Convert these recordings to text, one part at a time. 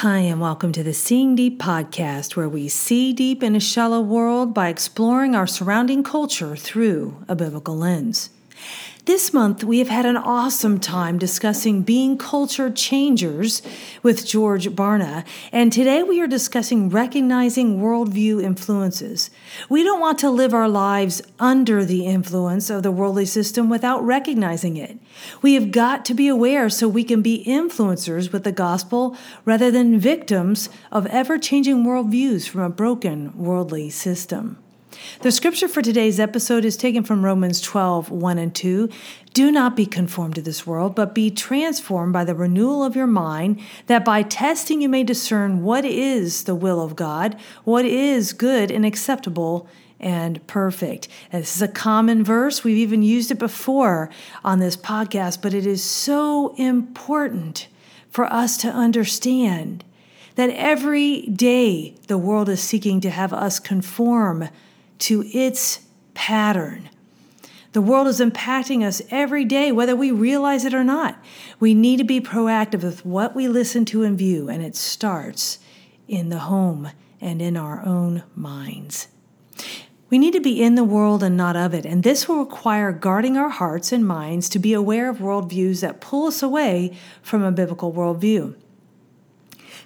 Hi, and welcome to the Seeing Deep podcast, where we see deep in a shallow world by exploring our surrounding culture through a biblical lens. This month, we have had an awesome time discussing being culture changers with George Barna, and today we are discussing recognizing worldview influences. We don't want to live our lives under the influence of the worldly system without recognizing it. We have got to be aware so we can be influencers with the gospel rather than victims of ever changing worldviews from a broken worldly system. The scripture for today's episode is taken from Romans 12, 1 and 2. Do not be conformed to this world, but be transformed by the renewal of your mind, that by testing you may discern what is the will of God, what is good and acceptable and perfect. And this is a common verse. We've even used it before on this podcast, but it is so important for us to understand that every day the world is seeking to have us conform to its pattern. The world is impacting us every day, whether we realize it or not. We need to be proactive with what we listen to and view, and it starts in the home and in our own minds. We need to be in the world and not of it, and this will require guarding our hearts and minds to be aware of worldviews that pull us away from a biblical worldview.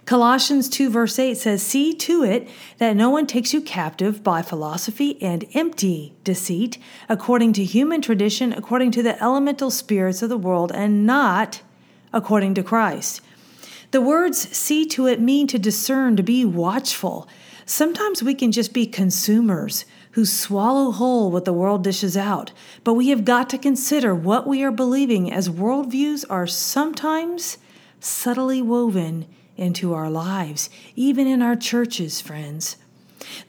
Colossians 2, verse 8 says, See to it that no one takes you captive by philosophy and empty deceit, according to human tradition, according to the elemental spirits of the world, and not according to Christ. The words see to it mean to discern, to be watchful. Sometimes we can just be consumers who swallow whole what the world dishes out, but we have got to consider what we are believing as worldviews are sometimes subtly woven into our lives, even in our churches, friends.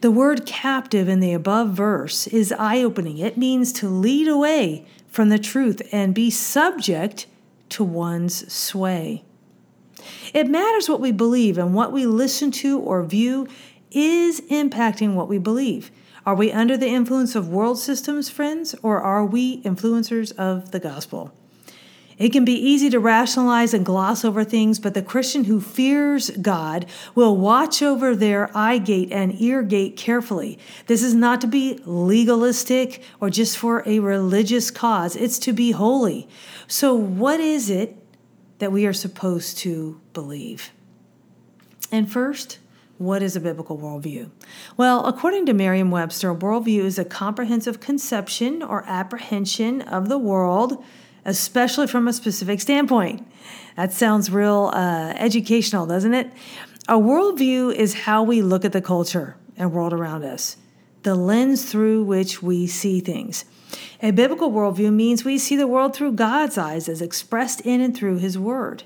The word captive in the above verse is eye opening. It means to lead away from the truth and be subject to one's sway. It matters what we believe, and what we listen to or view is impacting what we believe. Are we under the influence of world systems, friends, or are we influencers of the gospel? It can be easy to rationalize and gloss over things, but the Christian who fears God will watch over their eye gate and ear gate carefully. This is not to be legalistic or just for a religious cause, it's to be holy. So, what is it that we are supposed to believe? And first, what is a biblical worldview? Well, according to Merriam Webster, worldview is a comprehensive conception or apprehension of the world especially from a specific standpoint. That sounds real uh, educational, doesn't it? A worldview is how we look at the culture and world around us, the lens through which we see things. A biblical worldview means we see the world through God's eyes as expressed in and through His Word.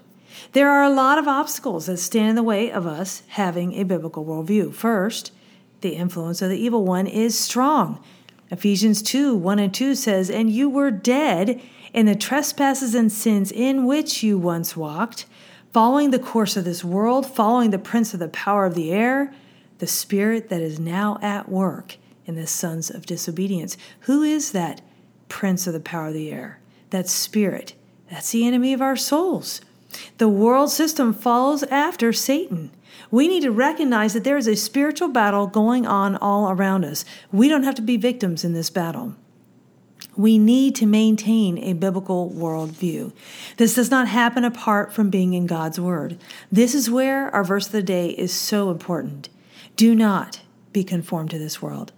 There are a lot of obstacles that stand in the way of us having a biblical worldview. First, the influence of the evil one is strong. Ephesians 2 1 and 2 says, And you were dead in the trespasses and sins in which you once walked, following the course of this world, following the prince of the power of the air, the spirit that is now at work in the sons of disobedience. Who is that prince of the power of the air? That spirit. That's the enemy of our souls. The world system follows after Satan. We need to recognize that there is a spiritual battle going on all around us. We don't have to be victims in this battle. We need to maintain a biblical worldview. This does not happen apart from being in God's Word. This is where our verse of the day is so important. Do not be conformed to this world,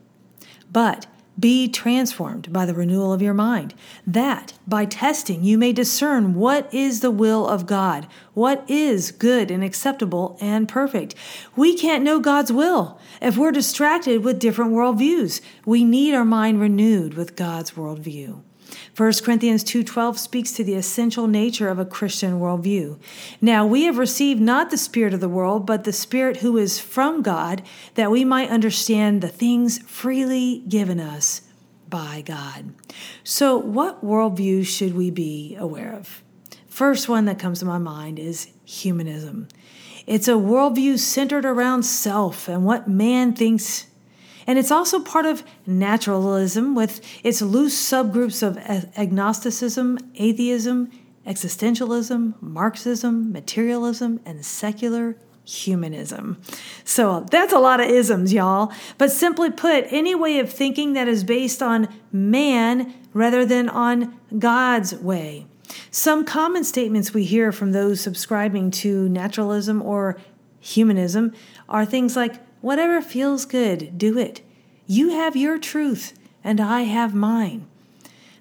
but be transformed by the renewal of your mind, that by testing you may discern what is the will of God, what is good and acceptable and perfect. We can't know God's will if we're distracted with different worldviews. We need our mind renewed with God's worldview. 1 Corinthians 2:12 speaks to the essential nature of a Christian worldview. Now we have received not the spirit of the world, but the spirit who is from God, that we might understand the things freely given us by God. So what worldview should we be aware of? First one that comes to my mind is humanism. It's a worldview centered around self and what man thinks and it's also part of naturalism with its loose subgroups of agnosticism, atheism, existentialism, Marxism, materialism, and secular humanism. So that's a lot of isms, y'all. But simply put, any way of thinking that is based on man rather than on God's way. Some common statements we hear from those subscribing to naturalism or humanism are things like, whatever feels good, do it. You have your truth, and I have mine.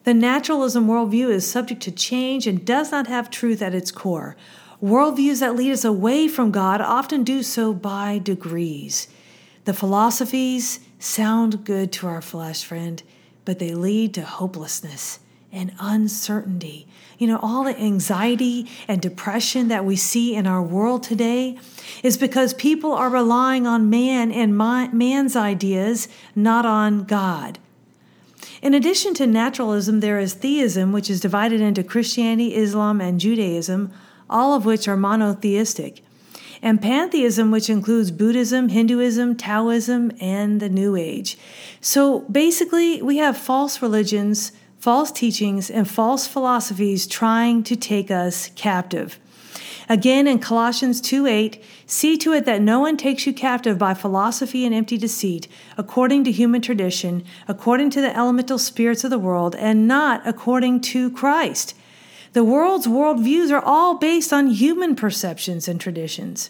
The naturalism worldview is subject to change and does not have truth at its core. Worldviews that lead us away from God often do so by degrees. The philosophies sound good to our flesh, friend, but they lead to hopelessness and uncertainty. You know, all the anxiety and depression that we see in our world today is because people are relying on man and man's ideas, not on God. In addition to naturalism, there is theism, which is divided into Christianity, Islam, and Judaism, all of which are monotheistic, and pantheism, which includes Buddhism, Hinduism, Taoism, and the New Age. So basically, we have false religions, false teachings, and false philosophies trying to take us captive. Again, in Colossians 2 8, see to it that no one takes you captive by philosophy and empty deceit, according to human tradition, according to the elemental spirits of the world, and not according to Christ. The world's worldviews are all based on human perceptions and traditions.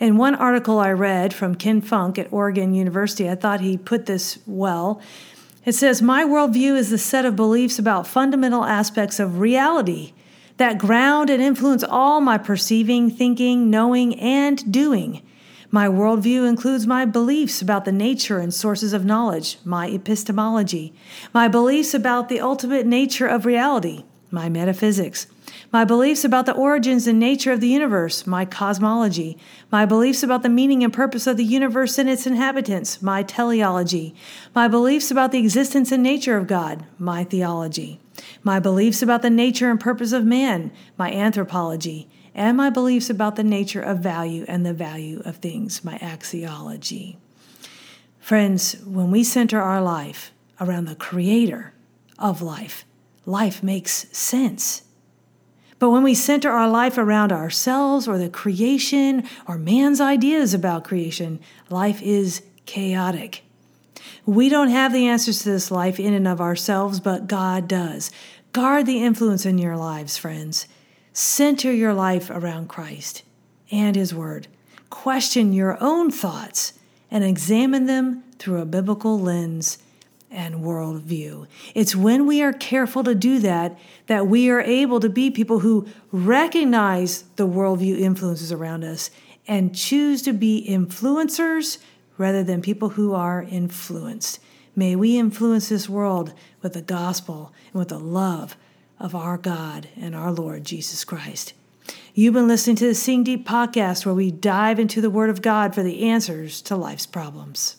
In one article I read from Ken Funk at Oregon University, I thought he put this well. It says, My worldview is the set of beliefs about fundamental aspects of reality that ground and influence all my perceiving, thinking, knowing, and doing. My worldview includes my beliefs about the nature and sources of knowledge, my epistemology, my beliefs about the ultimate nature of reality, my metaphysics, my beliefs about the origins and nature of the universe, my cosmology, my beliefs about the meaning and purpose of the universe and its inhabitants, my teleology, my beliefs about the existence and nature of God, my theology, my beliefs about the nature and purpose of man, my anthropology, and my beliefs about the nature of value and the value of things, my axiology. Friends, when we center our life around the creator of life, life makes sense. But when we center our life around ourselves or the creation or man's ideas about creation, life is chaotic. We don't have the answers to this life in and of ourselves, but God does. Guard the influence in your lives, friends. Center your life around Christ and His Word. Question your own thoughts and examine them through a biblical lens and worldview. It's when we are careful to do that that we are able to be people who recognize the worldview influences around us and choose to be influencers rather than people who are influenced. May we influence this world with the gospel and with the love of our God and our Lord Jesus Christ. You've been listening to the Seeing Deep podcast, where we dive into the Word of God for the answers to life's problems.